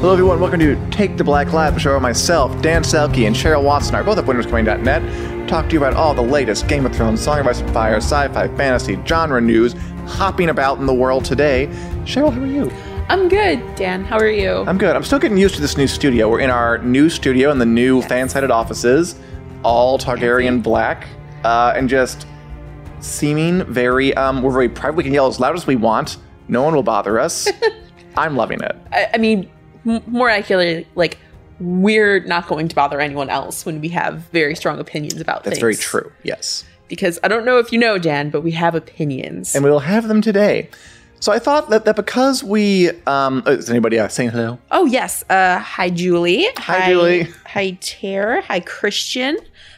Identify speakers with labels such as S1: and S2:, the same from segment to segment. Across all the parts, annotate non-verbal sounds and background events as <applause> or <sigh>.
S1: Hello, everyone. Welcome to Take the Black Lab, a show where myself, Dan Selcke, and Cheryl Wassenaar are both at WinterIsComing.net. Talk to you about all the latest Game of Thrones, Song of Ice and Fire, sci-fi, fantasy, genre news, hopping about in the world today. Cheryl, how are you?
S2: I'm good, Dan. How are you?
S1: I'm good. I'm still getting used to this new studio. We're in our new studio in the new fan-sided offices, all Targaryen black, uh, and just seeming very. Um, we're very private. We can yell as loud as we want. No one will bother us. <laughs> I'm loving it.
S2: I, I mean, m- more accurately, like we're not going to bother anyone else when we have very strong opinions about things.
S1: That's
S2: things.
S1: very true. Yes.
S2: Because I don't know if you know, Dan, but we have opinions.
S1: and we will have them today. So I thought that, that because we um uh, is anybody uh, saying hello?
S2: oh yes. Uh, hi, Julie.
S1: Hi, Julie.
S2: Hi, Tara. Hi, Christian.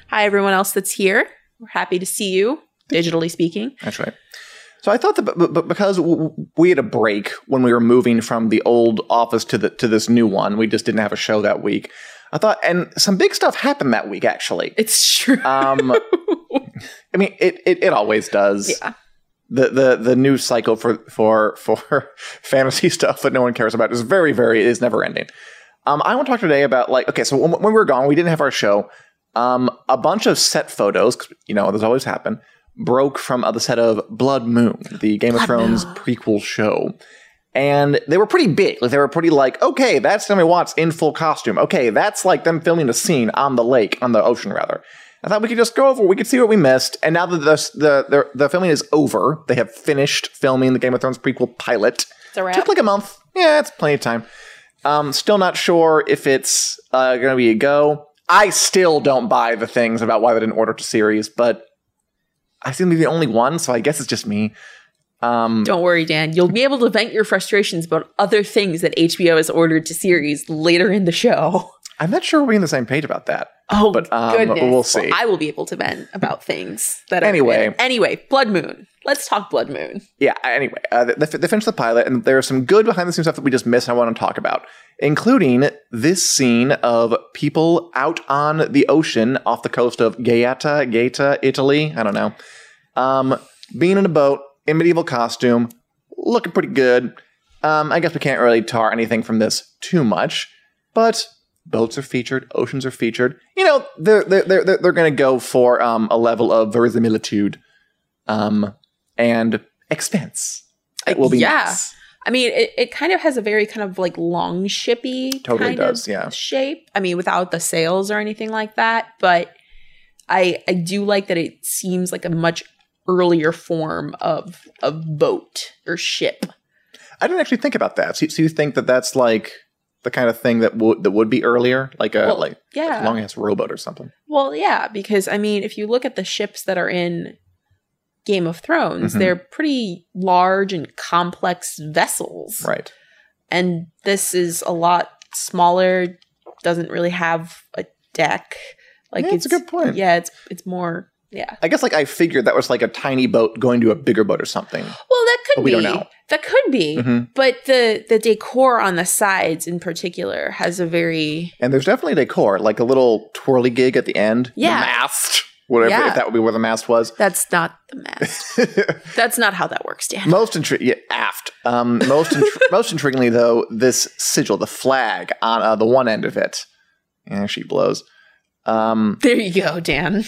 S2: Hi, everyone else that's here. We're happy to see you, digitally speaking.
S1: That's right. So I thought that, but, but because we had a break when we were moving from the old office to the to this new one, we just didn't have a show that week. I thought, and some big stuff happened that week actually.
S2: It's true.
S1: Um, I mean, it, it it always does.
S2: yeah.
S1: The, the the news cycle for for for <laughs> fantasy stuff that no one cares about is very very is never ending. Um, I want to talk today about like okay, so when, when we were gone, we didn't have our show. Um, a bunch of set photos, 'cause, you know, there's always happen, broke from the set of Blood Moon, the Game of Thrones
S2: Moon.
S1: prequel show. And they were pretty big. Like they were pretty like, okay, that's Naomi Watts in full costume. Okay, that's like them filming a scene on the lake, on the ocean rather. I thought we could just go over, we could see what we missed. And now that the the the, the filming is over, they have finished filming the Game of Thrones prequel pilot.
S2: It's a wrap.
S1: Took like a month. Yeah, it's plenty of time. Um, still not sure if it's uh, going to be a go. I still don't buy the things about why they didn't order to series, but I seem to be the only one, so I guess it's just me. Um,
S2: Don't worry, Dan. You'll be able to vent your frustrations about other things that HBO has ordered to series later in the show.
S1: I'm not sure we're on the same page about that.
S2: Oh,
S1: But, um,
S2: goodness.
S1: we'll see.
S2: I will be able to vent about things that are
S1: Anyway.
S2: Anyway, Blood Moon. Let's talk Blood Moon.
S1: Yeah, anyway, uh, they, they finished the pilot, and there there's some good behind the scenes stuff that we just missed I want to talk about, including this scene of people out on the ocean off the coast of Gaeta, Gaeta, Italy. I don't know. Um, being in a boat in medieval costume, looking pretty good. Um, I guess we can't really tar anything from this too much, but boats are featured, oceans are featured. You know, they're they're they're, they're, they're going to go for um, a level of verisimilitude, um, and expense. Uh, it will be
S2: yeah.
S1: nice.
S2: I mean, it, it kind of has a very kind of like long shippy
S1: Totally
S2: kind
S1: does,
S2: of
S1: yeah.
S2: shape. I mean, without the sails or anything like that, but I I do like that it seems like a much earlier form of of boat or ship.
S1: I didn't actually think about that. So, so you think that that's like the kind of thing that would that would be earlier, like a
S2: Well,
S1: like
S2: yeah.
S1: long ass rowboat or something.
S2: Well, yeah, because I mean, if you look at the ships that are in Game of Thrones,
S1: Mhm.
S2: they're pretty large and complex vessels.
S1: Right.
S2: And this is a lot smaller, doesn't really have a deck. Like
S1: Yeah,
S2: it's
S1: that's a good point.
S2: Yeah, it's it's more yeah.
S1: I guess like I figured that was like a tiny boat going to a bigger boat or something.
S2: Well, that could be.
S1: don't know.
S2: That could be.
S1: Mhm.
S2: But the the decor on the sides in particular has a very
S1: And there's definitely decor, like a little twirly gig at the end.
S2: Yeah.
S1: The mast. Whatever
S2: Yeah.
S1: if that would be where the mast was.
S2: that's not the mast. <laughs> that's not how that works, Dan.
S1: most intri- yeah, aft. Um, most intri- <laughs> most intriguingly though, this sigil, the flag on uh, the one end of it. and she blows. Um,
S2: There you go, Dan.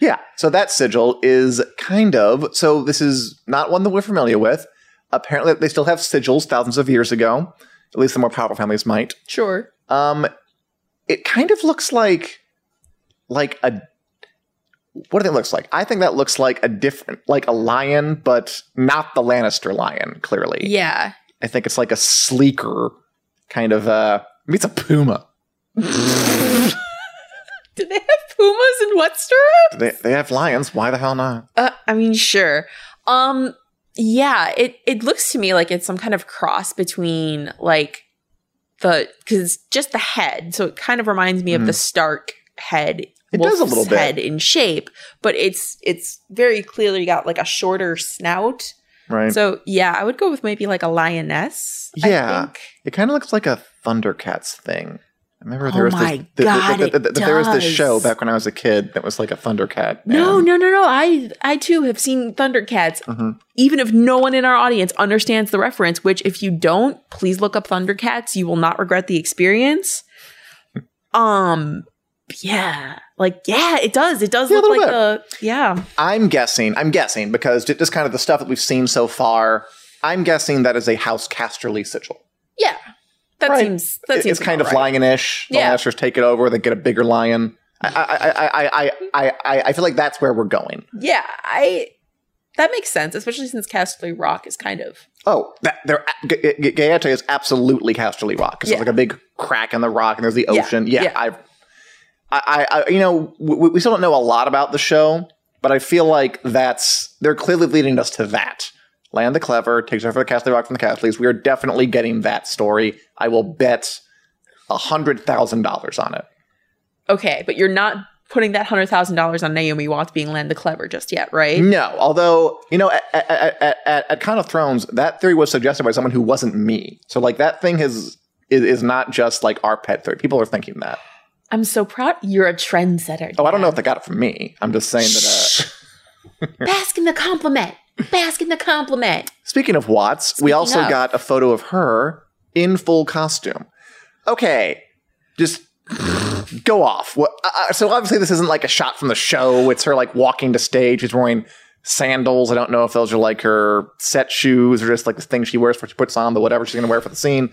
S1: Yeah. So that sigil is kind of so this is not one that we're familiar with. Apparently they still have sigils thousands of years ago. At least the more powerful families might.
S2: Sure.
S1: Um it kind of looks like like a what do they looks like? I think that looks like a different like a lion, but not the Lannister lion, clearly.
S2: Yeah.
S1: I think it's like a sleeker kind of uh maybe it's a puma. <laughs>
S2: Do they have pumas in Westeros?
S1: They they have lions, why the hell not?
S2: Uh, I mean, sure. Um, yeah. It it looks to me like it's some kind of cross between like the because just the head. So it kind of reminds me of the Stark head.
S1: Mm-hmm. It does a little bit.
S2: head in shape, but it's it's very clearly got like a shorter snout.
S1: Right.
S2: So yeah, I would go with maybe like a lioness. I
S1: Yeah. It kind of looks like a Thundercats thing. I remember
S2: Oh
S1: there was
S2: my
S1: this, th- th-
S2: God,
S1: th- th-
S2: it
S1: th- there was this show back when I was a kid that was like a Thundercat.
S2: No, no, no, no. I I too have seen Thundercats.
S1: Mhm.
S2: Even if no one in our audience understands the reference, which if you don't, please look up Thundercats. You will not regret the experience. Um yeah. Like yeah, it does. It does
S1: Yeah, a
S2: look like
S1: little
S2: the yeah.
S1: I'm guessing. I'm guessing because ju- just kind of the stuff that we've seen so far. I'm guessing that is a House Casterly sigil.
S2: Yeah. That
S1: Right.
S2: seems that
S1: It-
S2: seems
S1: it's kind of
S2: right.
S1: lionish. The
S2: Yeah.
S1: Lannisters take it over. They get a bigger lion. I, I, I, I, I, I, feel like that's where we're going.
S2: Yeah, I that makes sense, especially since Casterly Rock is kind of
S1: Oh, that there. G- G- Gaeta is absolutely Casterly Rock. It's
S2: Yeah.
S1: like a big crack in the rock, and there's the ocean. Yeah,
S2: yeah.
S1: I've, I, I, you know, we, we still don't know a lot about the show, but I feel like that's they're clearly leading us to that. Lann the Clever takes over the Casterly Rock from the Casterlys. We are definitely getting that story. I will bet a hundred thousand dollars on it.
S2: okay, but you're not putting that hundred thousand dollars on Naomi Watts being Lann the Clever just yet, right?
S1: No, although you know, at, at, at, at, at Con of Thrones, that theory was suggested by someone who wasn't me. So like that thing has is, is not just like our pet theory. People are thinking that.
S2: I'm so proud. You're a trendsetter.
S1: Oh, I don't know if they got it from me. I'm just saying that. Uh, <laughs>
S2: Bask in the compliment. Bask in the compliment.
S1: speaking of Watts, we also
S2: of.
S1: got a photo of her in full costume. Okay, just go off. What, uh, uh, so obviously this isn't like a shot from the show. It's her like walking to stage. She's wearing sandals. I don't know if those are like her set shoes or just like the thing she wears before she puts on the whatever she's gonna wear for the scene.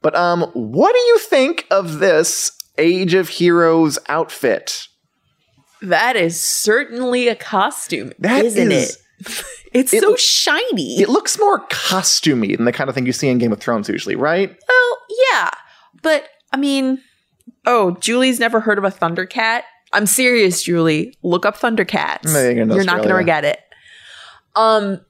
S1: But um, what do you think of this Age of Heroes outfit?
S2: That is certainly a costume,
S1: That
S2: isn't
S1: is-
S2: it? <laughs> It's
S1: it
S2: so shiny.
S1: It looks more costumey than the kind of thing you see in Game of Thrones usually, right?
S2: well, yeah, but I mean, oh, Julie's never heard of a Thundercat. I'm serious, Julie. Look up Thundercats. You're not going to
S1: Australia.
S2: regret it. Um,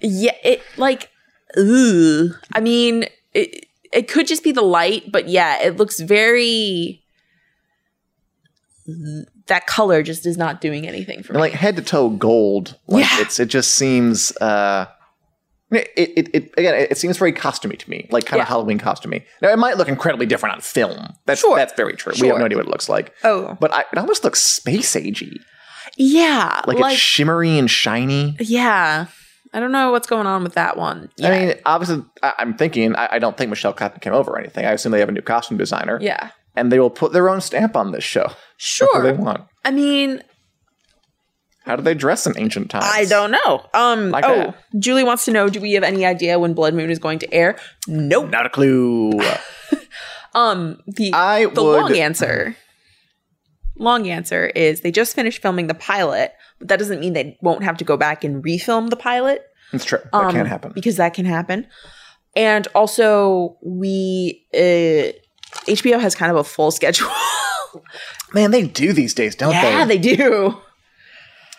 S2: yeah, it like, ooh. I mean, it it could just be the light, but yeah, it looks very. That color just is not doing anything for
S1: And
S2: me.
S1: like head to toe gold. Like
S2: Yeah.
S1: it's it just seems uh it, it, it again it, seems very costumey to me, like kind
S2: Yeah.
S1: of Halloween costumey. Now it might look incredibly different on film. That's
S2: Sure.
S1: that's very true. We have no idea what it looks like.
S2: oh,
S1: But I, it almost looks space agey.
S2: yeah,
S1: Like, it's shimmery and shiny.
S2: yeah. I don't know what's going on with that one. Yeah,
S1: I mean, obviously, I, I'm thinking. I, I don't think Michelle Clapton came over or anything. I assume they have a new costume designer,
S2: yeah,
S1: and they will put their own stamp on this show. Sure, they want.
S2: I mean,
S1: How do they dress in ancient times?
S2: I don't know. Um.
S1: Like
S2: oh,
S1: that.
S2: Julie wants to know: Do we have any idea when Blood Moon is going to air? Nope.
S1: Not a clue. <laughs>
S2: Um. The
S1: I
S2: the
S1: would.
S2: long answer. Long answer is they just finished filming the pilot, but that doesn't mean they won't have to go back and refilm the pilot.
S1: It's true. That
S2: Um,
S1: can happen.
S2: because that can happen. And also, we uh, HBO has kind of a full <laughs> schedule.
S1: Man, they do these days, don't
S2: yeah,
S1: they?
S2: Yeah, they do.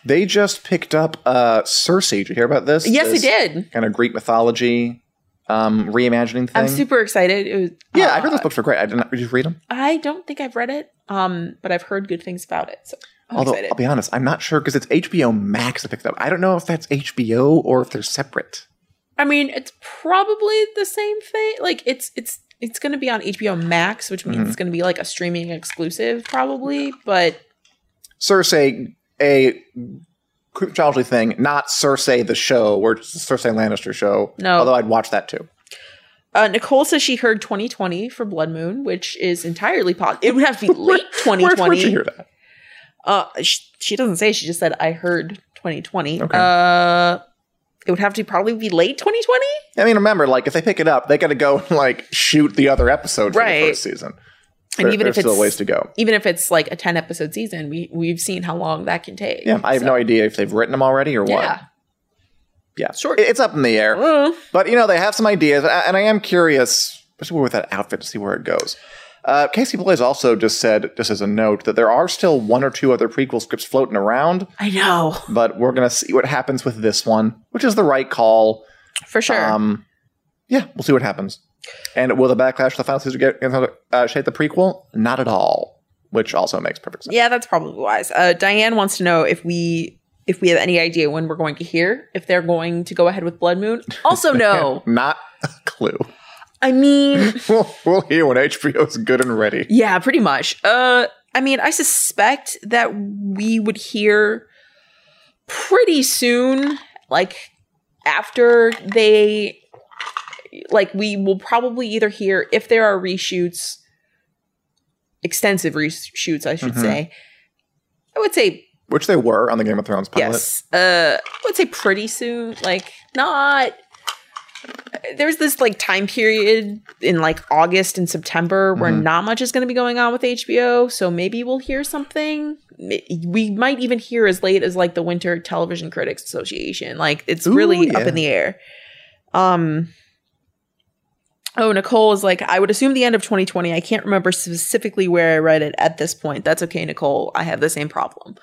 S1: They just picked up uh Circe. Did you hear about this?
S2: Yes, they did.
S1: Kind of Greek mythology, um, reimagining thing.
S2: I'm super excited. It was,
S1: yeah,
S2: uh,
S1: I heard those books were great. I did not. Did you read them?
S2: I don't think I've read it, um, but I've heard good things about it. So I'm
S1: Although
S2: excited.
S1: I'll be honest, I'm not sure because it's HBO Max that picked up. I don't know if that's HBO or if they're separate.
S2: I mean, it's probably the same thing. Like it's it's it's going to be on HBO Max, which means
S1: Mhm.
S2: it's going to be like a streaming exclusive, probably. But
S1: Circe, a mythology thing, not Cersei the show, or the Lannister show.
S2: No.
S1: although I'd watch that too.
S2: Uh, Nicole says she heard 2020 for Blood Moon, which is entirely possible. It would have to be <laughs> late
S1: Where,
S2: 2020.
S1: where'd you hear that?
S2: Uh, she, she doesn't say. She just said I heard 2020.
S1: Okay.
S2: Uh, it would have to probably be late 2020.
S1: I mean, remember, like if they pick it up, they got to go and like shoot the other episode for
S2: Right.
S1: the first season.
S2: And
S1: There-
S2: even if
S1: there's still
S2: it's
S1: ways to go.
S2: even if it's like a 10 episode season, we we've seen how long that can take.
S1: Yeah, I have
S2: So,
S1: no idea if they've written them already or what.
S2: Yeah.
S1: Yeah,
S2: Sure.
S1: It's up in the air,
S2: Uh,
S1: but you know they have some ideas, and I am curious, especially with that outfit, to see where it goes. Uh, Casey Blaze also just said, just as a note, that there are still one or two other prequel scripts floating around,
S2: I know
S1: but we're gonna see what happens with this one, which is the right call.
S2: for sure.
S1: Um, yeah, we'll see what happens. And will the backlash to the final season get uh, shape the prequel? Not at all, which also makes perfect sense.
S2: yeah, that's probably wise. Uh, Diane wants to know if we if we have any idea when we're going to hear if they're going to go ahead with Blood Moon. <laughs> Also, no.
S1: Not a clue.
S2: I mean, <laughs>
S1: we'll, we'll hear when HBO is good and ready.
S2: yeah, pretty much. Uh, I mean, I suspect that we would hear pretty soon, like after they, like we will probably either hear if there are reshoots, extensive reshoots, I should
S1: Mhm.
S2: say. I would say
S1: Which they were on the Game of Thrones pilot.
S2: Yes. Uh I would say pretty soon. Like not there's this like time period in like August and September where
S1: Mhm.
S2: not much is going to be going on with HBO, so maybe we'll hear something. We might even hear as late as like the Winter Television Critics Association. Like it's
S1: Ooh,
S2: really
S1: yeah.
S2: up in the air. Um Oh, Nicole is like, I would assume the end of 2020. I can't remember specifically where I read it at this point. That's okay, Nicole. I have the same problem.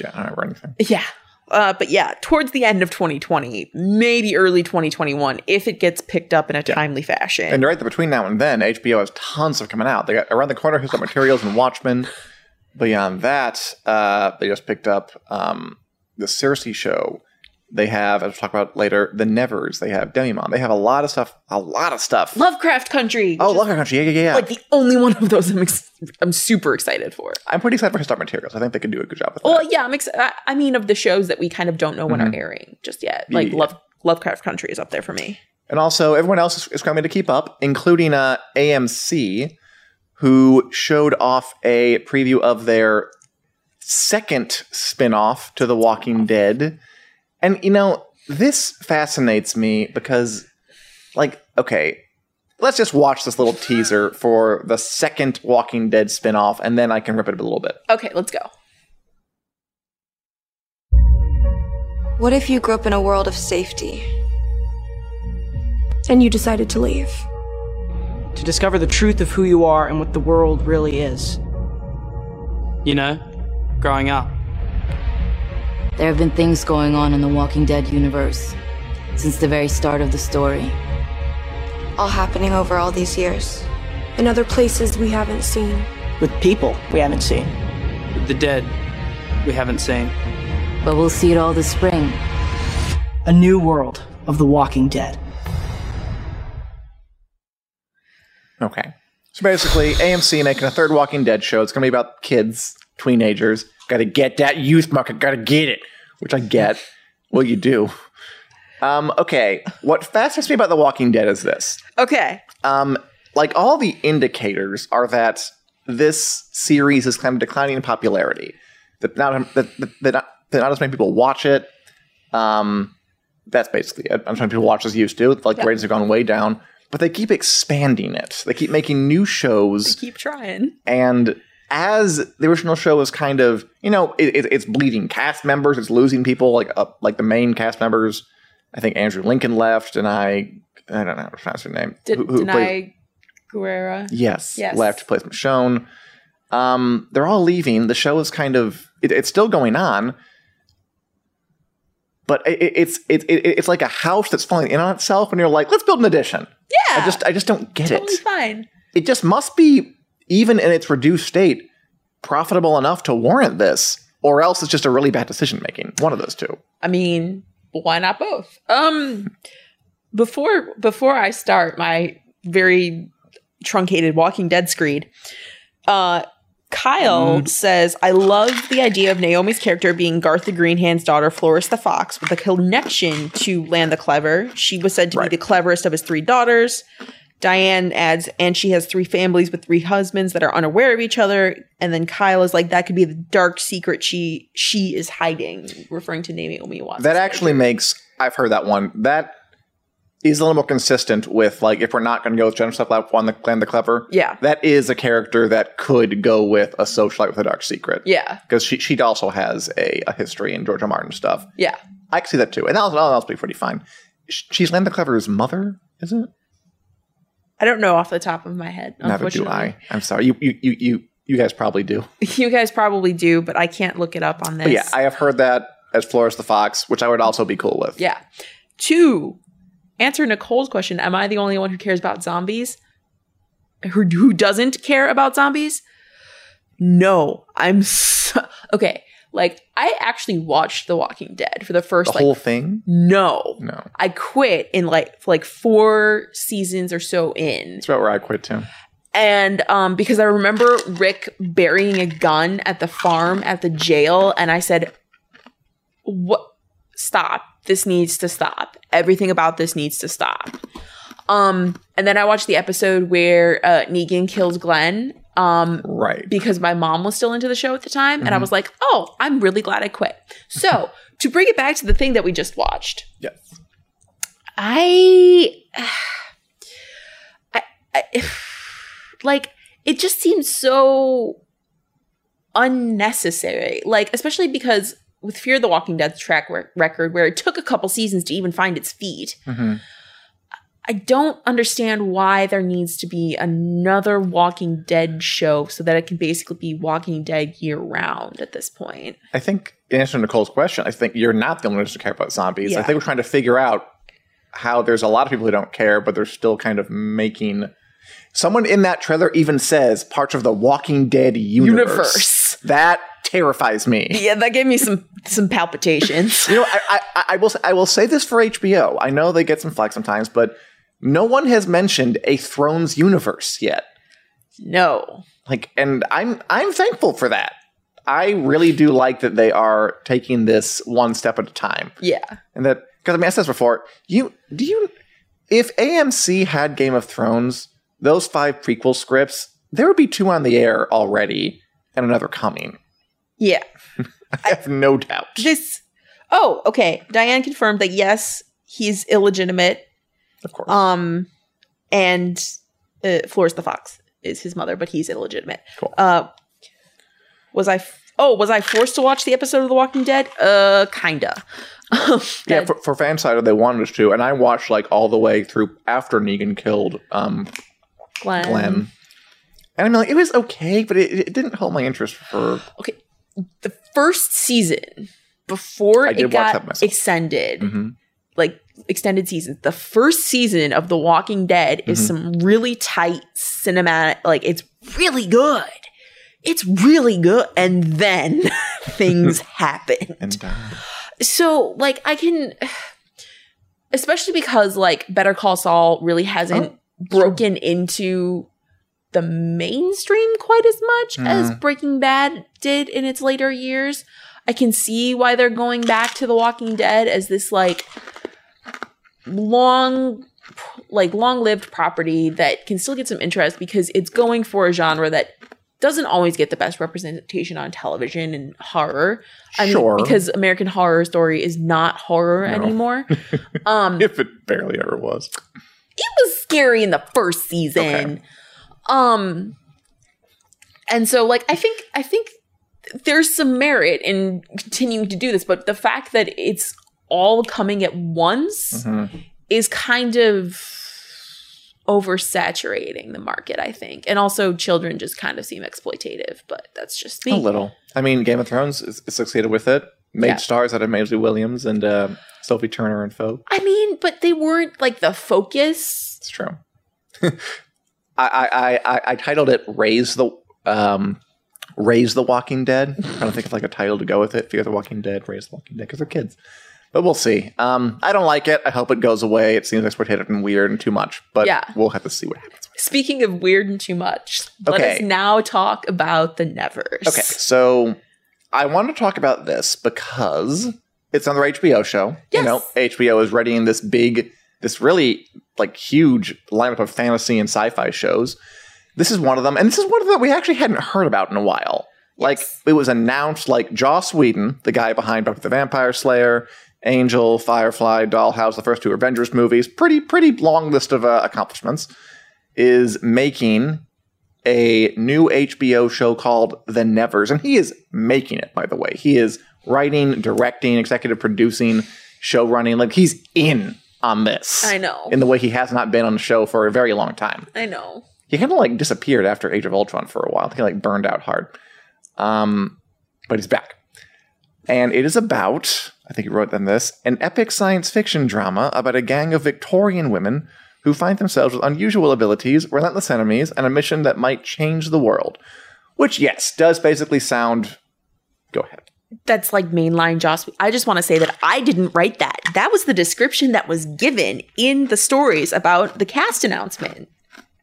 S1: Yeah, I anything.
S2: Yeah. Uh, but yeah, towards the end of 2020, maybe early 2021, if it gets picked up in a timely fashion.
S1: And right that between now and then, HBO has tons of coming out. They got around the corner His materials and Watchmen. Beyond that, uh, they just picked up um, the Circe show. They have, as we'll talk about later, the Nevers. They have Demimonde. They have a lot of stuff. A lot of stuff.
S2: Lovecraft Country.
S1: oh, Lovecraft Country. Yeah, yeah, yeah.
S2: Like the only one of those I'm, ex- I'm super excited for.
S1: I'm pretty excited for Start Materials. I think they can do a good job with that.
S2: Well, yeah, I'm ex- I mean, of the shows that we kind of don't know when
S1: Mhm.
S2: are airing just yet. Like
S1: Yeah.
S2: Love Lovecraft Country is up there for me.
S1: And also, everyone else is, is coming to keep up, including uh, AMC, who showed off a preview of their second spin-off to The Walking Dead. And, you know, this fascinates me because, like, okay, let's just watch this little teaser for the second Walking Dead spin-off, and then I can rip it a little bit.
S2: Okay, let's go.
S3: What if you grew up in a world of safety?
S4: And you decided to leave.
S5: to discover the truth of who you are and what the world really is. You know, growing up.
S6: There have been things going on in the Walking Dead universe since the very start of the story.
S3: All happening over all these years.
S4: In other places we haven't seen.
S5: With people we haven't seen. With the dead we haven't seen.
S6: But we'll see it all this spring.
S5: A new world of the Walking Dead.
S1: Okay. So basically, AMC making a third Walking Dead show. It's going to be about kids, teenagers. Got to get that youth market. Got to get it, which I get. well, you do. Um, okay. What fascinates me about The Walking Dead is this.
S2: Okay.
S1: Um, like all the indicators are that this series is kind of declining in popularity. That not that, that, that not, that not as many people watch it. Um, that's basically it. I'm trying people watch as used to. Like
S2: Yeah.
S1: ratings have gone way down, but they keep expanding it. They keep making new shows,
S2: Keep trying.
S1: and as the original show is kind of you know it, it, it's bleeding cast members, it's losing people like uh, like the main cast members. I think Andrew Lincoln left, and I I don't know how to pronounce her name.
S2: Did
S1: Who- who
S2: Danai
S1: played-
S2: Gurira?
S1: Yes,
S2: Yes.
S1: left plays Michonne. Um, they're all leaving. The show is kind of it, it's still going on, but it, it- it's it, it, it's like a house that's falling in on itself, and you're like, let's build an addition.
S2: Yeah.
S1: I just I just don't get it.
S2: It's totally
S1: it.
S2: fine.
S1: It just must be even in its reduced state profitable enough to warrant this, or else it's just a really bad decision making. One of those two.
S2: I mean, why not both? Um before before I start my very truncated Walking Dead screed, uh Kyle says, I love the idea of Naomi's character being Garth the Greenhand's daughter, Florys the Fox, with a connection to Lann the Clever. She was said to
S1: Right.
S2: be the cleverest of his three daughters. Diane adds, and she has three families with three husbands that are unaware of each other. And then Kyle is like, that could be the dark secret she she is hiding, referring to Naomi Watts.
S1: That actually makes I've heard that one. That is a little more consistent with like if we're not going to go with Jennifer Slap on the Clan the Clever.
S2: Yeah.
S1: that is a character that could go with a socialite with a dark secret.
S2: Yeah.
S1: because she she also has a, a history in Georgia Martin stuff.
S2: Yeah.
S1: I can see that too, and that'll, that'll be pretty fine. She's Lann the Clever's mother, is it?
S2: I don't know off the top of my head.
S1: Never do. I. I'm sorry. You you you you you guys probably do. <laughs>
S2: You guys probably do, but I can't look it up on this.
S1: But yeah, I have heard that as Florys the Fox, which I would also be cool with.
S2: Yeah. Two, answer Nicole's question. Am I the only one who cares about zombies? Who, who doesn't care about zombies? No. I'm so, okay. Like I actually watched The Walking Dead for the first
S1: The
S2: like
S1: whole thing?
S2: no.
S1: No.
S2: I quit in like like four seasons or so in.
S1: That's about where I quit too.
S2: And um because I remember Rick burying a gun at the farm at the jail and I said what stop. This needs to stop. Everything about this needs to stop. Um and then I watched the episode where uh Negan kills Glenn um
S1: Right.
S2: because my mom was still into the show at the time and I was like, "Oh, I'm really glad I quit." So, <laughs> to bring it back to the thing that we just watched.
S1: yes.
S2: I, <sighs> I, I <sighs> like it just seems so unnecessary. Like especially because with Fear the Walking Dead's track rec- record, where it took a couple seasons to even find its feet.
S1: Mhm.
S2: I don't understand why there needs to be another Walking Dead show so that it can basically be Walking Dead year round at this point.
S1: I think in answer to Nicole's question, I think you're not the only one who care about zombies. I think we're trying to figure out how there's a lot of people who don't care, but they're still kind of making. Someone in that trailer even says parts of the Walking Dead universe.
S2: Universe.
S1: That terrifies me.
S2: Yeah, that gave me some some palpitations.
S1: You know, I, I, I will I will say this for HBO. I know they get some flack sometimes, but no one has mentioned a Thrones universe yet.
S2: no.
S1: Like, and I'm I'm thankful for that. I really do like that they are taking this one step at a time,
S2: Yeah.
S1: and that because I mean I said this before. You do you if AMC had Game of Thrones, those five prequel scripts, there would be two on the air already, and another coming.
S2: Yeah. <laughs>
S1: I have no doubt.
S2: This Oh, okay. Diane confirmed that yes, he's illegitimate.
S1: Of course.
S2: Um and uh, Florys the Fox is his mother, but he's illegitimate.
S1: Cool.
S2: Uh was I f- Oh, was I forced to watch the episode of The Walking Dead? Uh kinda. <laughs>
S1: Yeah, for, for Fansided, they wanted us to, and I watched like all the way through after Negan killed um,
S2: Glenn.
S1: Glenn. I mean, like, it was okay, but it, it didn't hold my interest for.
S2: Okay. The first season before
S1: I
S2: it got extended,
S1: Mhm.
S2: like extended seasons. The first season of The Walking Dead is
S1: Mhm.
S2: some really tight cinematic, like it's really good. It's really good. And then <laughs> things <laughs> happen.
S1: And uh,
S2: So, like, I can, <sighs> especially because, like, Better Call Saul really hasn't
S1: Oh,
S2: broken into the mainstream quite as much as
S1: Mhm.
S2: Breaking Bad did in its later years. I can see why they're going back to The Walking Dead as this, like, long like long-lived property that can still get some interest because it's going for a genre that doesn't always get the best representation on television and horror. I mean,
S1: Sure.
S2: because American Horror Story is not horror
S1: No.
S2: anymore. <laughs> um,
S1: if it barely ever was.
S2: it was scary in the first season.
S1: Okay.
S2: Um and so like I think I think there's some merit in continuing to do this, but the fact that it's all coming at once
S1: Mhm.
S2: is kind of oversaturating the market, I think. And also children just kind of seem exploitative, but that's just me.
S1: A little. I mean, Game of Thrones is, is succeeded with it. Made
S2: Yeah.
S1: stars out of Maisie Williams and uh, Sophie Turner and folk.
S2: I mean, but they weren't like the focus.
S1: It's true. <laughs> I, I, I, I titled it "Raise the um, Raise the Walking Dead." I don't think it's like a title to go with it. Fear the Walking Dead, Raise the Walking Dead, because they're kids. But we'll see. Um, I don't like it. I hope it goes away. It seems exploitative and weird and too much. But
S2: Yeah.
S1: we'll have to see what happens.
S2: Speaking of weird and too much, let us now talk about the Nevers.
S1: Okay, so I want to talk about this because it's another HBO show. Yes. You know, HBO is readying this big, this really like huge lineup of fantasy and sci-fi shows. This is one of them, and this is one of them that we actually hadn't heard about in a while. Like
S2: Yes.
S1: it was announced, like Joss Whedon, the guy behind Buffy the Vampire Slayer, Angel, Firefly, Dollhouse, the first two Avengers movies, pretty pretty long list of uh, accomplishments, is making a new HBO show called The Nevers. And he is making it, by the way. He is writing, directing, executive producing, show running. Like he's in on this.
S2: I know.
S1: In the way he has not been on the show for a very long time.
S2: I know.
S1: He kind of like disappeared after Age of Ultron for a while. He like burned out hard. Um, but he's back. And it is about, I think he wrote them this, an epic science fiction drama about a gang of Victorian women who find themselves with unusual abilities, relentless enemies, and a mission that might change the world. Which, yes, does basically sound. Go ahead.
S2: That's like mainline Joss. I just want to say that I didn't write that. That was the description that was given in the stories about the cast announcement.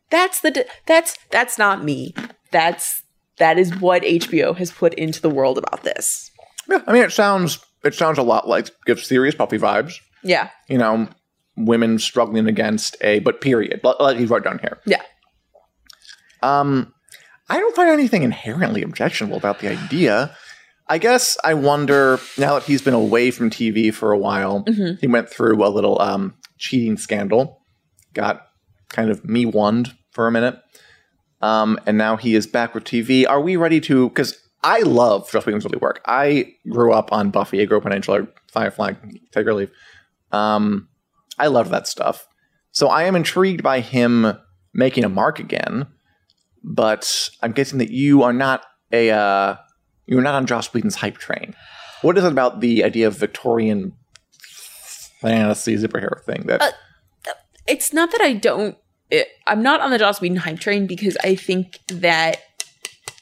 S2: That's the that's that's not me. That's that is what HBO has put into the world about this.
S1: Yeah, I mean, it sounds it sounds a lot like gives serious Buffy vibes.
S2: Yeah.
S1: You know, women struggling against a but period, like like he's right down here.
S2: Yeah.
S1: Um, I don't find anything inherently objectionable about the idea. I guess I wonder now that he's been away from TV for a while.
S2: Mhm.
S1: He went through a little um, cheating scandal, got kind of me wonned for a minute, um, and now he is back with TV. Are we ready to? Because I love Joss Whedon's early work. I grew up on Buffy. I grew up on Angela, Firefly, take or leave. Um, I love that stuff. So I am intrigued by him making a mark again. But I'm guessing that you are not a uh, you're not on Joss Whedon's hype train. What is it about the idea of Victorian fantasy superhero thing that
S2: Uh, it's not that I don't. It, I'm not on the Joss Whedon hype train because I think that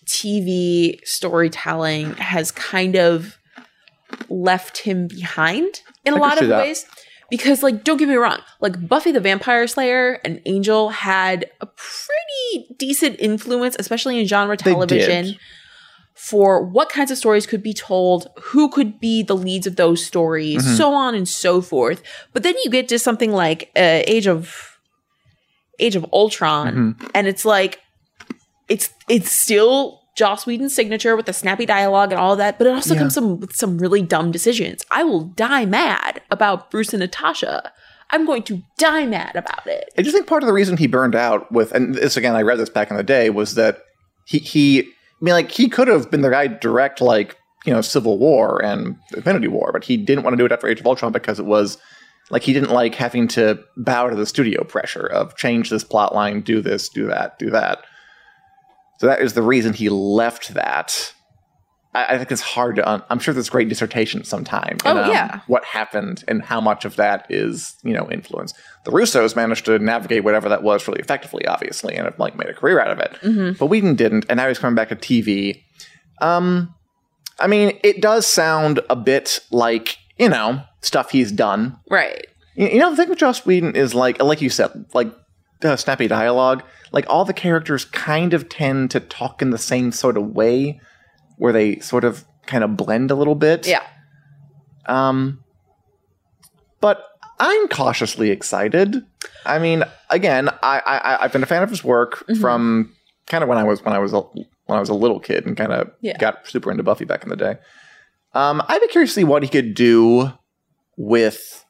S2: TV storytelling has kind of left him behind in a lot of
S1: that.
S2: ways. Because, like, don't get me wrong, like Buffy the Vampire Slayer and Angel had a pretty decent influence, especially in genre television. For what kinds of stories could be told, who could be the leads of those stories,
S1: Mm-hmm.
S2: so on and so forth. But then you get to something like uh, Age of Age of Ultron,
S1: Mm-hmm.
S2: and it's like it's it's still Joss Whedon's signature with the snappy dialogue and all that, but it also
S1: Yeah.
S2: comes some with some really dumb decisions. I will die mad about Bruce and Natasha. I'm going to die mad about it.
S1: I just think part of the reason he burned out with, and this again, I read this back in the day, was that he, he, mean, like, he could have been the guy direct, like, you know, Civil War and Infinity War, but he didn't want to do it after Age of Ultron because it was, like, he didn't like having to bow to the studio pressure of change this plot line, do this, do that, do that. So that is the reason he left that. I, I think it's hard to. Un- I'm sure there's great dissertation sometime. in,
S2: Oh,
S1: um,
S2: yeah.
S1: what happened and how much of that is you know influence. The Russos managed to navigate whatever that was really effectively, obviously, and have like made a career out of it.
S2: Mm-hmm.
S1: But Whedon didn't, and now he's coming back to TV. Um, I mean, it does sound a bit like you know stuff he's done.
S2: Right.
S1: You, you know, the thing with Joss Whedon is like, like you said, like the snappy dialogue. Like all the characters kind of tend to talk in the same sort of way, where they sort of kind of blend a little bit.
S2: Yeah.
S1: Um, but I'm cautiously excited. I mean, again, I, I I've been a fan of his work
S2: Mm-hmm.
S1: from kind of when I was when I was a, when I was a little kid and kind of
S2: Yeah.
S1: got super into Buffy back in the day. Um, I'd be curious to see what he could do with,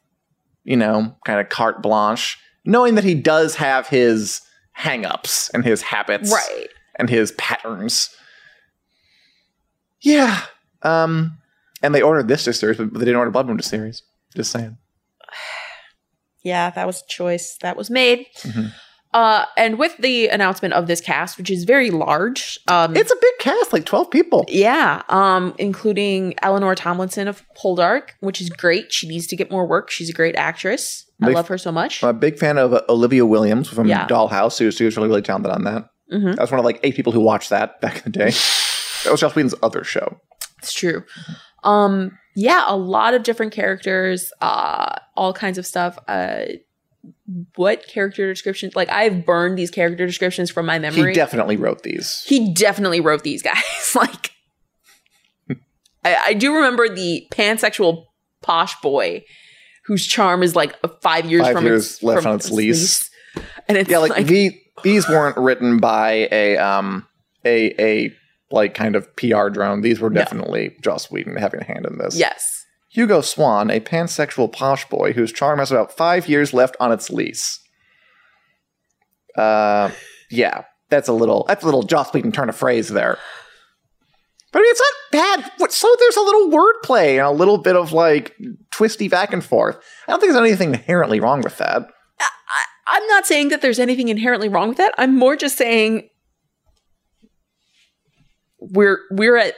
S1: you know, kind of carte blanche, knowing that he does have his hang-ups and his habits
S2: Right.
S1: and his patterns. Yeah. Um, and they ordered this series, but they didn't order Blood Moon to series. Just saying. <sighs>
S2: Yeah, that was a choice that was made.
S1: Mhm.
S2: Uh, and with the announcement of this cast, which is very large, um,
S1: It's a big cast, like 12 people.
S2: yeah, um, including Eleanor Tomlinson of Poldark, which is great. She needs to get more work. She's a great actress. I love her so much.
S1: I'm a big fan of uh, Olivia Williams from
S2: Yeah.
S1: Dollhouse, who, she was really, really talented on that.
S2: Mhm.
S1: I was one of like eight people who watched that back in the day. <laughs> that was Joss Whedon's other show.
S2: It's true. Um, yeah, a lot of different characters, uh, all kinds of stuff. Uh, what character descriptions? Like I've burned these character descriptions from my memory.
S1: He definitely wrote these.
S2: he definitely wrote these <laughs> guys. like, I, I do remember the pansexual posh boy whose charm is like five years
S1: Five
S2: from
S1: years
S2: its,
S1: left
S2: from
S1: on its lease.
S2: and it's
S1: yeah, like,
S2: like,
S1: the, these weren't written by a um a a like kind of PR drone. These were
S2: No.
S1: definitely Joss Whedon having a hand in this.
S2: yes,
S1: Hugo Swan, a pansexual posh boy whose charm has about five years left on its lease. Uh, yeah, that's a little that's a little Joss Whedon turn of phrase there. But I mean, it's not bad. So there's a little wordplay and a little bit of like twisty back and forth. I don't think there's anything inherently wrong with that.
S2: I'm not saying that there's anything inherently wrong with that. I'm more just saying we're we're at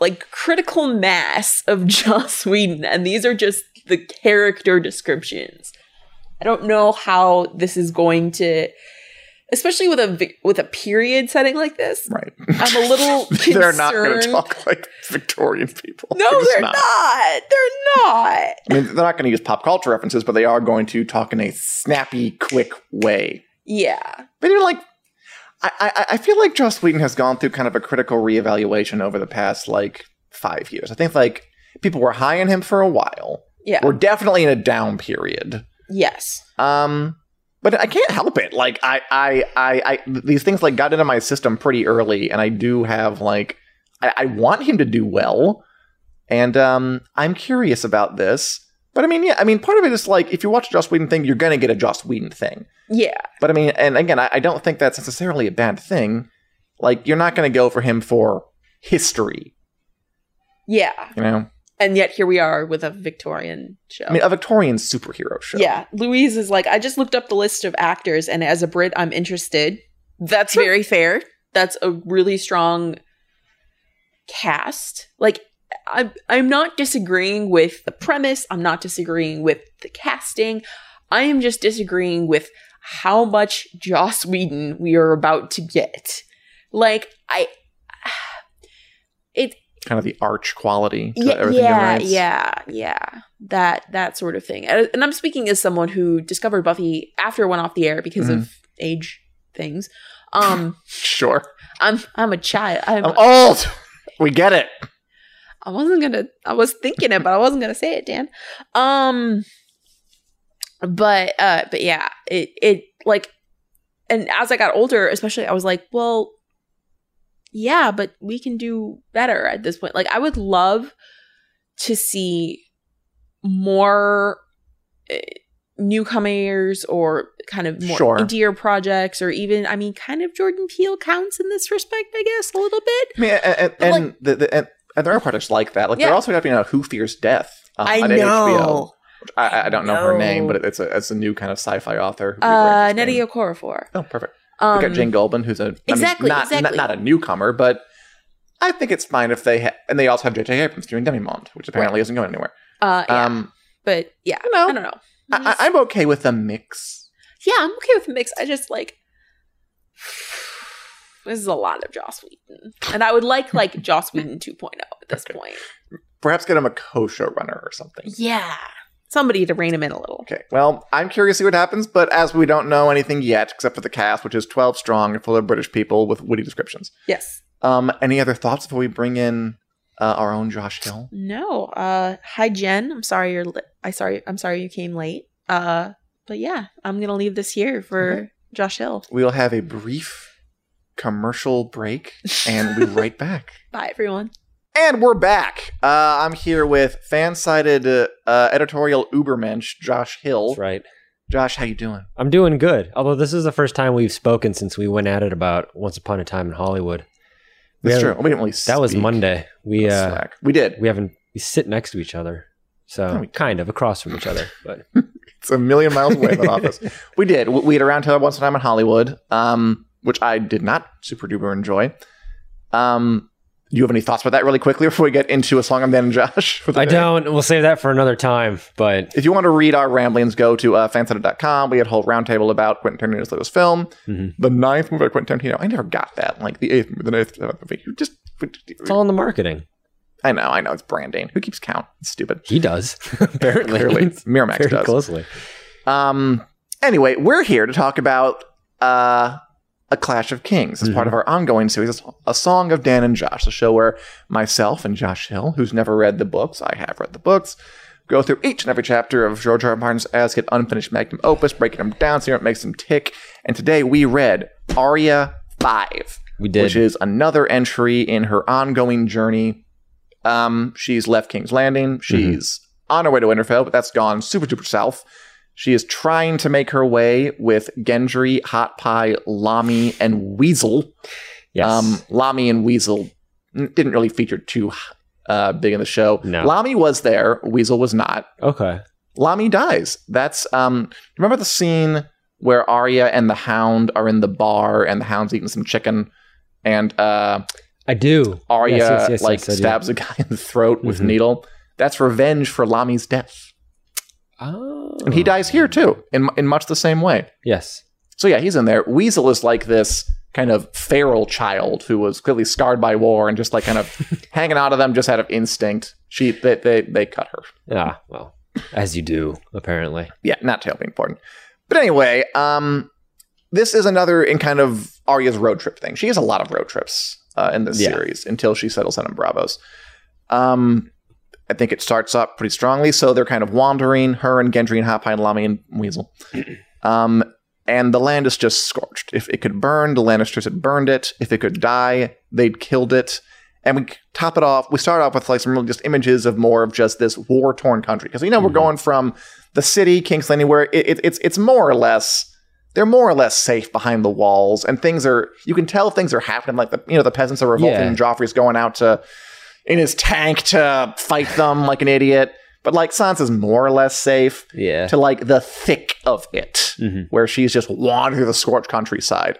S2: like critical mass of <laughs> Joss Whedon, and these are just the character descriptions. I don't know how this is going to. especially with a with a period setting like this.
S1: Right.
S2: I'm a little concerned. <laughs>
S1: they're not going to talk like Victorian people.
S2: No, <laughs>
S1: just
S2: they're not. They're not.
S1: I mean, they're not going to use pop culture references, but they are going to talk in a snappy, quick way.
S2: Yeah.
S1: But you're like, I, I, I feel like Joss Whedon has gone through kind of a critical reevaluation over the past like five years. I think like people were high on him for a while.
S2: Yeah.
S1: We're definitely in a down period.
S2: yes.
S1: Um, but I can't help it. Like I, I, I, I, these things like got into my system pretty early, and I do have like, I, I want him to do well, and um, I'm curious about this. But I mean, yeah, I mean, part of it is like if you watch a Joss Whedon thing, you're gonna get a Joss Whedon thing.
S2: Yeah.
S1: But I mean, and again, I, I don't think that's necessarily a bad thing. Like you're not gonna go for him for history,
S2: Yeah.
S1: you know.
S2: And yet here we are with a Victorian show.
S1: I mean, a Victorian superhero show.
S2: Yeah. Louise is like, I just looked up the list of actors, and as a Brit, I'm interested. That's very fair. That's a really strong cast. Like, I'm I'm not disagreeing with the premise. I'm not disagreeing with the casting. I am just disagreeing with how much Joss Whedon we are about to get. Like, I it
S1: kind of the arch quality to
S2: yeah, yeah, yeah, yeah. That that sort of thing. And I'm speaking as someone who discovered Buffy after it went off the air because
S1: Mm-hmm.
S2: of age things. Um, <laughs>
S1: Sure.
S2: I'm I'm a child. I'm,
S1: I'm old. We get it.
S2: I wasn't gonna. I was thinking it, but I wasn't gonna say it, Dan. Um, but uh, but yeah, it it like, and as I got older, especially, I was like, well, yeah, but we can do better at this point. Like, I would love to see more uh, newcomers or kind of more
S1: Sure.
S2: indie projects, or even, I mean, kind of Jordan Peele counts in this respect, I guess, a little bit.
S1: I mean, and, and,
S2: like-
S1: and the, the, and, and there are projects like that. Like
S2: Yeah.
S1: they're also happening now. Who Fears Death? um,
S2: I
S1: on HBO,
S2: know.
S1: which I, I- don't know her name, but it's a it's a new kind of sci-fi author.
S2: Uh,
S1: Nnedi.
S2: Okorafor.
S1: Oh, perfect.
S2: Um,
S1: we got Jane Goldman, who's a I mean,
S2: Exactly,
S1: not,
S2: exactly.
S1: Not, not a newcomer, but I think it's fine if they ha- and they also have J.J. Abrams doing Demimonde, which apparently isn't going anywhere.
S2: Uh, yeah.
S1: Um,
S2: but yeah,
S1: you know,
S2: I don't know.
S1: I, I- I'm okay with the mix.
S2: yeah, I'm okay with the mix. I just like <sighs> this is a lot of Joss Whedon, and I would like like <laughs> Joss Whedon 2.0 at this
S1: Okay.
S2: point.
S1: Perhaps get him a co-showrunner or something.
S2: Yeah, somebody to rein him in a little.
S1: Okay, well, I'm curious to see what happens, but as we don't know anything yet, except for the cast, which is 12 strong and full of British people with witty descriptions.
S2: Yes.
S1: Um, any other thoughts before we bring in uh, our own Josh Hill?
S2: No. Uh, hi Jen. I'm sorry you're. Li- I sorry. I'm sorry you came late. Uh, but yeah, I'm gonna leave this here for
S1: Okay.
S2: Josh Hill.
S1: We'll have a brief commercial break, and we'll be <laughs> right back.
S2: Bye everyone.
S1: And we're back. Uh, I'm here with fan-sided uh, uh, editorial Ubermensch, Josh Hill.
S7: That's right.
S1: Josh, how you doing?
S7: I'm doing good. Although this is the first time we've spoken since we went at it about Once Upon a Time in Hollywood. We
S1: That's true. We didn't really
S7: That was Monday. We uh,
S1: Slack. We did.
S7: we haven't we sit next to each other, so
S1: No,
S7: kind of across from each other. But <laughs>
S1: It's a million miles away in that office. <laughs> We did. We we had a round table once a time in Hollywood, um, which I did not super duper enjoy. Um, do you have any thoughts about that really quickly before we get into a song on Dan and Josh?
S7: I
S1: day?
S7: don't. We'll save that for another time. But
S1: If you want to read our ramblings, go to uh, fansided.com. We had a whole roundtable about Quentin Tarantino's latest film,
S7: Mhm.
S1: the ninth movie by Quentin Tarantino. I never got that. Like the eighth, the ninth, seventh movie. You just,
S7: it's all in the marketing.
S1: I know, I know. It's branding. Who keeps count? It's stupid.
S7: He does <laughs> apparently.
S1: Clearly, Miramax
S7: very
S1: does.
S7: closely.
S1: Um. Anyway, we're here to talk about uh, a Clash of Kings as part of our ongoing series, a song of Dan and Josh, the show where myself and Josh Hill, who's never read the books, I have read the books, go through each and every chapter of George R. R. Martin's as hit unfinished magnum opus, breaking them down, seeing what makes them tick. And today we read Arya Five,
S7: We did.
S1: which is another entry in her ongoing journey. Um, she's left King's Landing. She's on her way to Winterfell, but that's gone super duper south. She is trying to make her way with Gendry, Hot Pie, Lommy, and Weasel.
S7: yes.
S1: Um, Lommy and Weasel didn't really feature too uh, big in the show.
S7: No.
S1: Lommy was there. Weasel was not.
S7: okay.
S1: Lommy dies. That's um. Remember the scene where Arya and the Hound are in the bar, and the Hound's eating some chicken, and uh,
S7: I do.
S1: Arya
S7: Yes, yes, yes,
S1: like
S7: yes, I do.
S1: stabs a guy in the throat with a
S7: Mhm.
S1: needle. That's revenge for Lommy's death,
S7: Oh.
S1: and he dies here too, in in much the same way.
S7: Yes.
S1: So yeah, he's in there. Weasel is like this kind of feral child who was clearly scarred by war and just like kind of <laughs> hanging out of them just out of instinct. She they they, they cut her.
S7: Yeah, well, as you do, apparently.
S1: Yeah, not terribly important. But anyway, um, this is another in kind of Arya's road trip thing. She has a lot of road trips uh, in this
S7: Yeah.
S1: series until she settles down in Braavos. Um, I think it starts up pretty strongly. So they're kind of wandering, her and Gendry and Hot Pie and Lommy and Weasel. <clears throat> Um, and the land is just scorched. If it could burn, the Lannisters had burned it. If it could die, they'd killed it. And we top it off. We start off with like some really just images of more of just this war torn country because you know we're going from the city, King's Landing, where it, it, it's it's more or less they're more or less safe behind the walls, and things are you can tell things are happening. Like the you know the peasants are revolting,
S7: Yeah.
S1: and Joffrey's going out to in his tank to fight them like an idiot. But like Sansa's more or less safe
S7: Yeah.
S1: to like the thick of it,
S7: Mhm.
S1: where she's just wandering through the scorched countryside.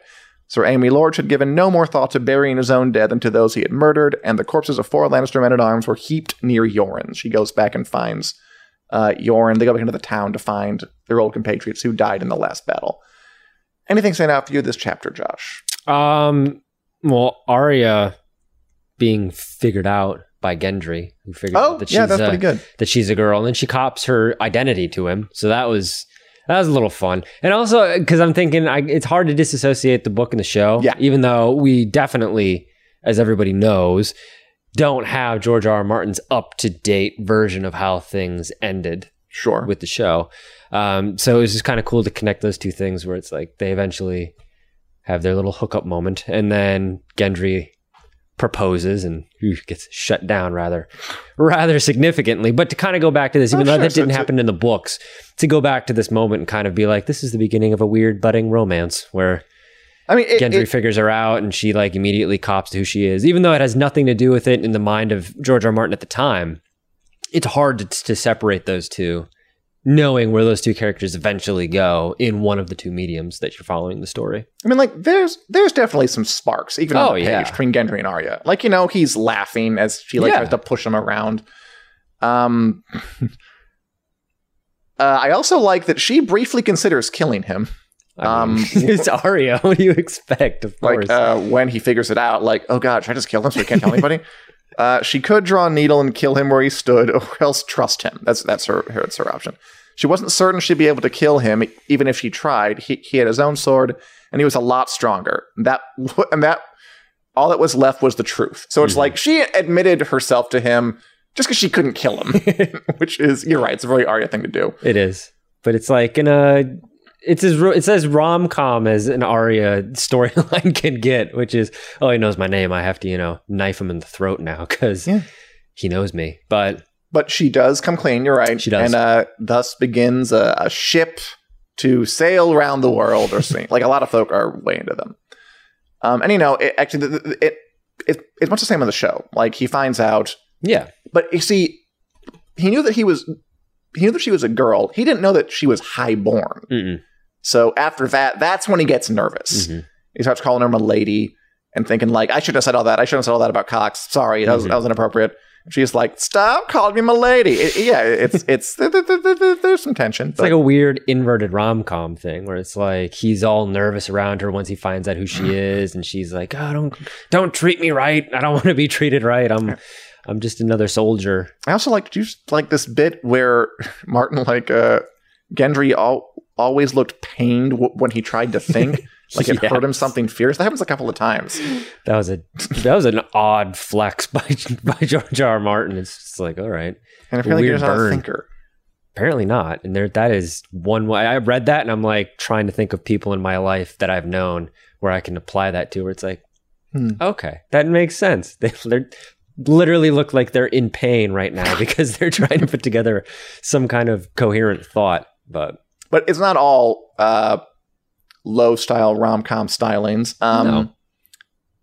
S1: Sir Amory Lorch had given no more thought to burying his own dead than to those he had murdered, and the corpses of four Lannister men at arms were heaped near Yoren. She goes back and finds uh, Yoren. They go back into the town to find their old compatriots who died in the last battle. Anything stand out for you this chapter, Josh?
S7: Um. Well, Arya being figured out by Gendry, who figured
S1: Oh,
S7: out that
S1: yeah,
S7: she's
S1: that's
S7: uh,
S1: pretty good.
S7: that she's a girl, and then she cops her identity to him. So that was that was a little fun, and also because I'm thinking I, it's hard to disassociate the book and the show.
S1: Yeah.
S7: even though we definitely, as everybody knows, don't have George R. R. Martin's up to date version of how things ended
S1: Sure.
S7: with the show. Um, so it was just kind of cool to connect those two things where it's like they eventually have their little hookup moment, and then Gendry proposes and whew, gets shut down rather rather significantly. But to kind of go back to this, even
S1: Oh,
S7: though
S1: sure.
S7: that didn't happen in the books, to go back to this moment and kind of be like, this is the beginning of a weird budding romance where
S1: I mean, it,
S7: Gendry
S1: it-
S7: figures her out and she like immediately cops to who she is, even though it has nothing to do with it in the mind of George R. R. Martin at the time. It's hard to, to separate those two, knowing where those two characters eventually go in one of the two mediums that you're following the story.
S1: I mean, like, there's there's definitely some sparks even on
S7: Oh,
S1: the page
S7: yeah.
S1: between Gendry and Arya. Like, you know, he's laughing as she like
S7: Yeah.
S1: tries to push him around. Um, <laughs> uh, I also like that she briefly considers killing him.
S7: I mean,
S1: Um, <laughs>
S7: it's Arya. <laughs> What do you expect? Of course.
S1: Like uh, when he figures it out, like, oh god, should I just kill him so he can't tell anybody? Uh, she could draw a needle and kill him where he stood, <laughs> or else trust him. That's that's her, her that's her option. She wasn't certain she'd be able to kill him, even if she tried. He, he had his own sword, and he was a lot stronger. That <laughs> and that all that was left was the truth. So it's
S7: Mhm.
S1: like she admitted herself to him just because she couldn't kill him, <laughs> which is you're right. It's a very Arya thing to do.
S7: It is, but it's like in a. It's as ro- it's as rom com as an Arya storyline <laughs> can get, which is oh he knows my name, I have to you know knife him in the throat now because
S1: Yeah.
S7: he knows me. But
S1: But she does come clean. You're right.
S7: She does.
S1: and uh, thus begins a, a ship to sail around the world, or something. <laughs> like a lot of folk are way into them. Um, and you know, it, actually, the- the- it, it it's much the same on the show. Like he finds out,
S7: yeah,
S1: but you see, he knew that he was. He knew that she was a girl. He didn't know that she was highborn.
S7: Mm-mm.
S1: So after that, that's when he gets nervous.
S7: Mhm.
S1: He starts calling her a lady and thinking like, I shouldn't have said all that. I shouldn't have said all that about Cox. Sorry, that was,
S7: Mhm.
S1: that was inappropriate. And she's like, stop calling me my lady. It- yeah, it's <laughs> it's th- th- th- th- th- there's some tension.
S7: It's like a weird inverted rom com thing where it's like he's all nervous around her once he finds out who she <clears throat> is, and she's like, "Oh, don't don't treat me right. I don't want to be treated right. I'm I'm just another soldier."
S1: I also like you like this bit where <laughs> Martin like uh Gendry all, always looked pained w- when he tried to <laughs> think. Like it hurt him something fierce. That happens a couple of times.
S7: That was a that was an odd flex <laughs> by by George R. R. Martin. It's just like, all right,
S1: And apparently
S7: Weird
S1: he's not a
S7: burn.
S1: thinker.
S7: apparently not. And there, that is one way. I read that, and I'm like trying to think of people in my life that I've known where I can apply that to. Where it's like,
S1: Hmm.
S7: okay, that makes sense. <laughs> They they're, literally look like they're in pain right now because they're trying to put together some kind of coherent thought. But
S1: But it's not all uh low style rom com stylings. Um
S7: No.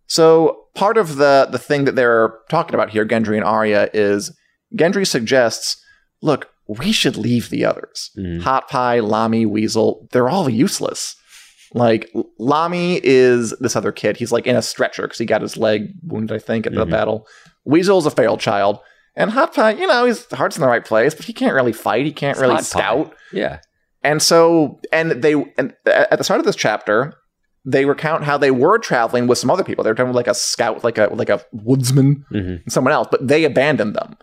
S1: So part of the the thing that they're talking about here, Gendry and Arya, is Gendry suggests, look, we should leave the others.
S7: Mhm.
S1: Hot Pie, Lommy, Weasel, they're all useless. Like Lommy is this other kid. He's like in a stretcher because he got his leg wounded, I think, at the
S7: Mhm.
S1: battle. Weasel's a feral child. And Hot Pie, you know, his heart's in the right place, but he can't really fight. He can't
S7: It's
S1: really scout.
S7: yeah,
S1: And so, and they, and at the start of this chapter, they recount how they were traveling with some other people. They were traveling with like a scout, like a like a woodsman,
S7: Mhm.
S1: and someone else, but they abandoned them.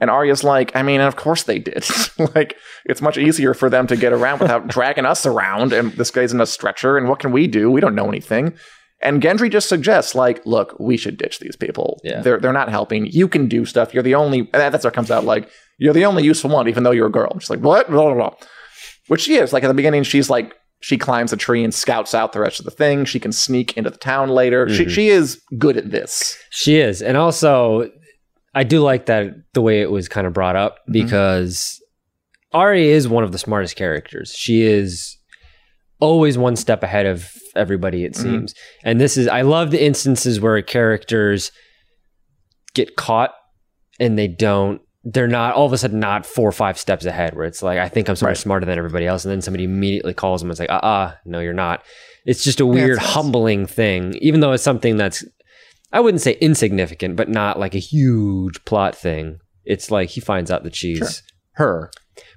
S1: And Arya's like, I mean, of course they did. <laughs> like, it's much easier for them to get around without <laughs> dragging us around. And this guy's in a stretcher. And what can we do? We don't know anything. And Gendry just suggests, like, look, we should ditch these people.
S7: Yeah.
S1: They're they're not helping. You can do stuff. You're the only. And that's what comes out like you're the only useful one, even though you're a girl. She's like, what? Blah, blah, blah. Which she is. Like at the beginning, she's like she climbs a tree and scouts out the rest of the thing. She can sneak into the town later. She
S7: Mhm.
S1: she is good at this.
S7: She is. And also, I do like that the way it was kind of brought up
S1: Mhm.
S7: because Arya is one of the smartest characters. She is always one step ahead of everybody, it
S1: Mhm.
S7: seems. And this is, I love the instances where characters get caught and they don't. They're not all of a sudden not four or five steps ahead where it's like, I think I'm so much
S1: Right.
S7: smarter than everybody else. And then somebody immediately calls them and it's like, uh uh no, you're not. It's just a weird,
S1: nice.
S7: humbling thing, even though it's something that's I wouldn't say insignificant, but not like a huge plot thing. It's like he finds out that she's
S1: Sure.
S7: her.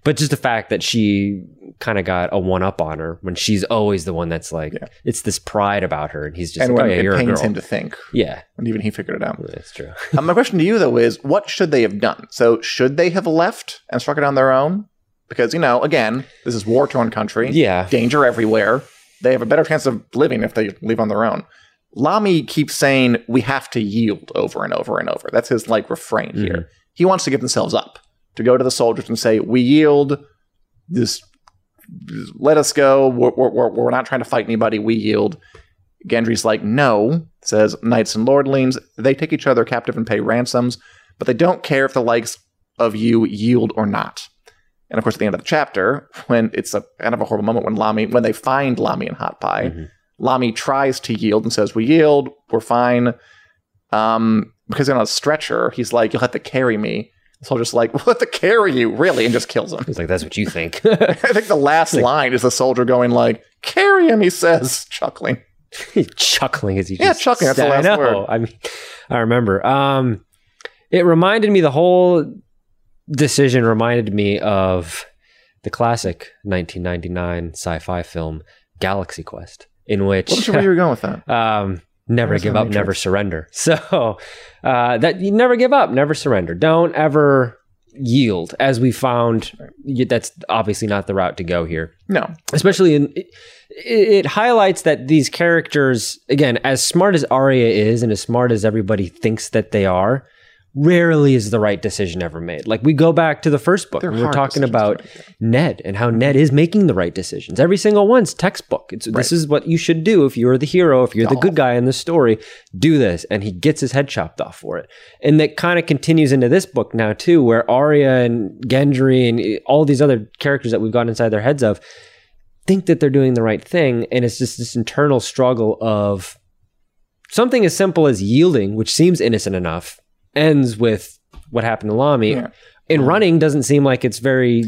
S7: But just the fact that she kind of got a one up on her when she's always the one that's like,
S1: Yeah.
S7: it's this pride about her. And he's just
S1: and
S7: like,
S1: when
S7: oh, yeah,
S1: it pains him to think,
S7: yeah,
S1: and even he figured it out.
S7: that's true. <laughs>
S1: um, my question to you though is, what should they have done? So should they have left and struck it on their own? Because you know, again, this is war torn country.
S7: Yeah.
S1: danger everywhere. They have a better chance of living if they leave on their own. Lommy keeps saying we have to yield over and over and over. That's his like refrain
S7: Mm-hmm.
S1: here. He wants to give themselves up, to go to the soldiers and say, "We yield. This, let us go. We're, we're, we're- not trying to fight anybody. We yield." Gendry's like, "No," says knights and lordlings. They take each other captive and pay ransoms, but they don't care if the likes of you yield or not. And of course, at the end of the chapter, when it's a kind of a horrible moment when Lommy, when they find Lommy and Hot Pie,
S7: Mhm.
S1: Lommy tries to yield and says, "We yield. We're fine." Um, because they're on a stretcher, he's like, "You'll have to carry me." <laughs> The soldier's like, "We'll have to carry you, really?" and just kills him.
S7: He's like, that's what you think. <laughs> <laughs>
S1: I think the last line is the soldier going like, "Carry him," he says, chuckling.
S7: chuckling as he
S1: Yeah,
S7: just
S1: chuckling, that's the last
S7: I know.
S1: word.
S7: I mean, I remember. Um, it reminded me the whole decision reminded me of the classic 1999 sci-fi film Galaxy Quest, in which
S1: Wasn't where you were going with that.
S7: um, never give up, never surrender. <laughs> So uh, that you never give up, never surrender. Don't ever yield. As we found, that's obviously not the route to go here
S1: No,
S7: especially in it, it highlights that these characters again as smart as Arya is and as smart as everybody thinks that they are rarely is the right decision ever made like we go back to the first book and we're talking about
S1: yeah.
S7: Ned and how Ned is making the right decisions every single one's textbook it's
S1: Right.
S7: this is what you should do if you're the hero if you're the
S1: Oh.
S7: good guy in the story do this and he gets his head chopped off for it and that kind of continues into this book now too where Arya and Gendry and eh, all these other characters that we've got inside their heads of think that they're doing the right thing and it's just this internal struggle of something as simple as yielding which seems innocent enough ends with what happened to Lommy
S1: Yeah.
S7: and running doesn't seem like it's very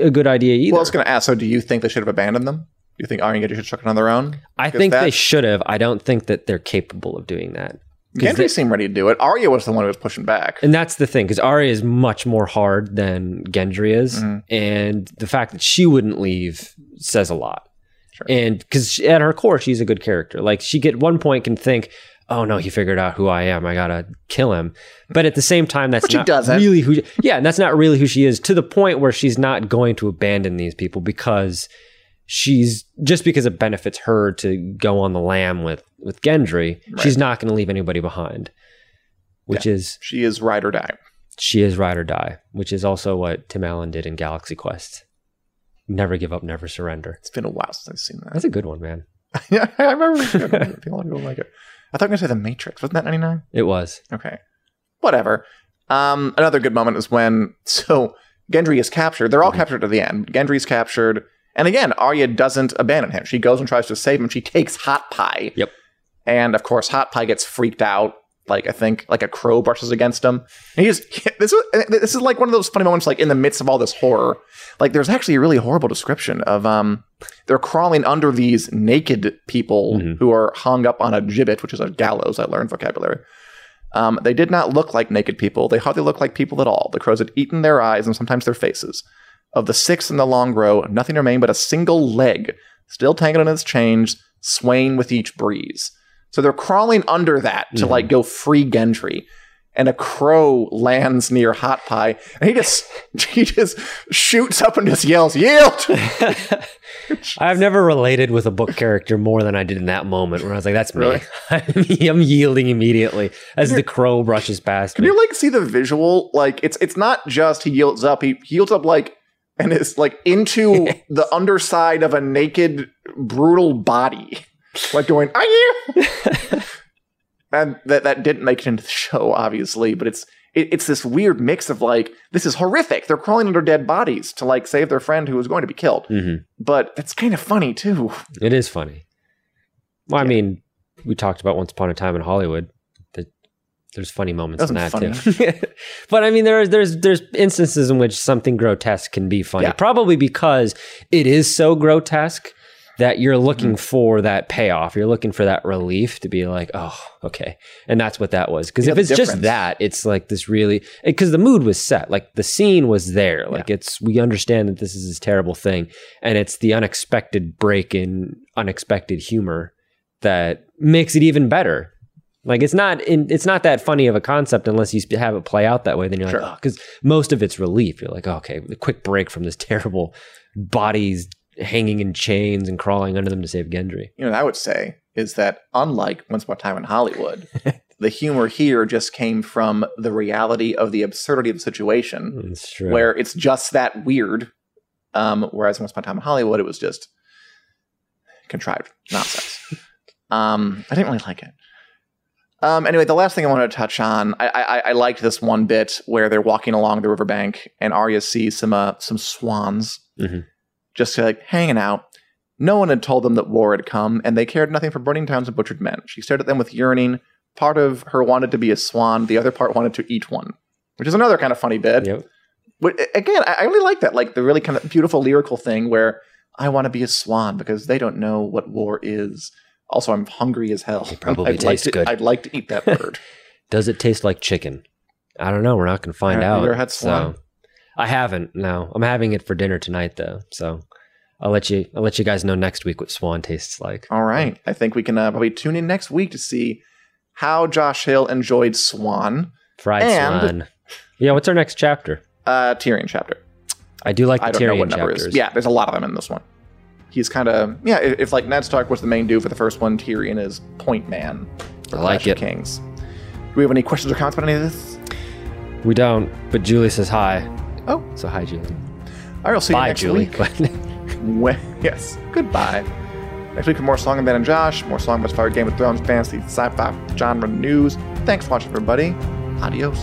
S7: a good idea either
S1: Well, I was going to ask. So, do you think they should have abandoned them? Do you think Arya and should have struck it on their own?
S7: I think they should have I don't think that they're capable of doing that.
S1: Gendry
S7: they-
S1: seemed ready to do it. Arya was the one who was pushing back.
S7: And that's the thing, because Arya is much more hard than Gendry is,
S1: Mhm.
S7: and the fact that she wouldn't leave says a lot.
S1: Sure.
S7: And because at her core, she's a good character. Like she at one point can think, "Oh no, he figured out who I am. I gotta kill him." But at the same time, that's
S1: she
S7: not
S1: doesn't.
S7: really who. Yeah, and that's not really who she is. To the point where she's not going to abandon these people because she's just because it benefits her to go on the lam with with Gendry. She's not going to leave anybody behind. Which is
S1: She is ride or die.
S7: she is ride or die, which is also what Tim Allen did in Galaxy Quest. Never give up, never surrender.
S1: It's been a while since I've seen that.
S7: That's a good one, man. <laughs>
S1: yeah, I remember. I think a people like it. I thought you were going to say The Matrix. Wasn't that 99?
S7: It was.
S1: Okay. Whatever. Um, another good moment is when <laughs> so Gendry is captured. They're all captured at the end. Gendry's captured, and again, Arya doesn't abandon him. She goes and tries to save him. She takes Hot Pie.
S7: Yep.
S1: And of course, Hot Pie gets freaked out. Like I think, like a crow brushes against him. And he just <laughs> this is this is like one of those funny moments, like in the midst of all this horror. Like there's actually a really horrible description of um, they're crawling under these naked people
S7: Mhm.
S1: who are hung up on a gibbet, which is a gallows. I learned vocabulary. Um, they did not look like naked people. They hardly looked like people at all. The crows had eaten their eyes and sometimes their faces. Of the six in the long row, nothing remained but a single leg, still tangled in its chains, swaying with each breeze. So they're crawling under that to
S7: Mhm.
S1: like go free Gendry. And a crow lands near Hot Pie, and he just <laughs> he just shoots up and just yells, "Yield!" <laughs> <laughs>
S7: I've never related with a book character more than I did in that moment where I was like, that's me.
S1: Really?
S7: I'm yielding immediately as the crow brushes past
S1: Can
S7: me.
S1: you like see the visual? Like it's it's not just he yields up, he yields up like and is like into the underside of a naked, brutal body. Like going, are you? <laughs> and that that didn't make it into the show, obviously, but it's it, it's this weird mix of like, this is horrific. They're crawling under dead bodies to like save their friend who was going to be killed.
S7: Mhm.
S1: But that's kind of funny too.
S7: It is funny. Well, I mean, we talked about Once Upon a Time in Hollywood. That there's funny moments in that
S1: Wasn't
S7: too. <laughs> but I mean, there's there's there's instances in which something grotesque can be funny,
S1: Yeah.
S7: probably because it is so grotesque that you're looking
S1: Mm-hmm.
S7: for that payoff. You're looking for that relief to be like, oh, okay, and that's what that was. Because
S1: Yeah,
S7: if it's just that, it's like this really because the mood was set, like the scene was there, like it's we understand that this is this terrible thing, and it's the unexpected break in unexpected humor that makes it even better. Like it's not in, it's not that funny of a concept unless you have it play out that way. Then you're
S1: Sure.
S7: like, oh, because most of it's relief. You're like, oh, okay, a quick break from this <laughs> terrible bodies hanging in chains and crawling under them to save Gendry.
S1: You know, what I would say is that unlike Once Upon a Time in Hollywood, <laughs> the humor here just came from the reality of the absurdity of the situation.
S7: It's true.
S1: where it's just that weird. Um, whereas Once Upon a Time in Hollywood, it was just contrived nonsense. <laughs> um, I didn't really like it. Um, anyway, the last thing I wanted to touch on, I, I, I liked this one bit where they're walking along the riverbank and Arya sees some uh, some swans
S7: Mhm.
S1: Just like hanging out. No one had told them that war had come, and they cared nothing for burning towns and butchered men. She stared at them with yearning. Part of her wanted to be a swan, the other part wanted to eat one, which is another kind of funny bit.
S7: Yep.
S1: But again, I really like that, like the really kind of beautiful lyrical thing where I want to be a swan because they don't know what war is. Also, I'm hungry as hell.
S7: It probably <laughs>
S1: I'd like
S7: tastes
S1: to-
S7: good.
S1: I'd like to eat that bird. <laughs>
S7: Does it taste like chicken? I don't know. We're not going to find out.
S1: ever had swan?
S7: So I haven't. No, I'm having it for dinner tonight though. So I'll let you. I'll let you guys know next week what swan tastes like.
S1: All right, I think we can uh, probably tune in next week to see how Josh Hill enjoyed Swan,
S7: Fried
S1: And-
S7: swan. Yeah. What's our next chapter?
S1: uh, Tyrion chapter.
S7: I do like the
S1: I don't know
S7: Tyrion
S1: what number
S7: chapters.
S1: is. Yeah, there's a lot of them in this one. He's kind of yeah. If, if like Ned Stark was the main dude for the first one, Tyrion is point man. for
S7: I like
S1: Clash of
S7: it.
S1: Kings. Do we have any questions or comments about any of this?
S7: We don't. But Julie says hi.
S1: Oh.
S7: So hi, Julie.
S1: All right, I'll see you next
S7: Julie.
S1: week. <laughs> When- yes. Goodbye. Next week for more Song and Ben and Josh, more Song West Fire Game of Thrones fantasy, sci-fi genre news. Thanks for watching, everybody. Adios.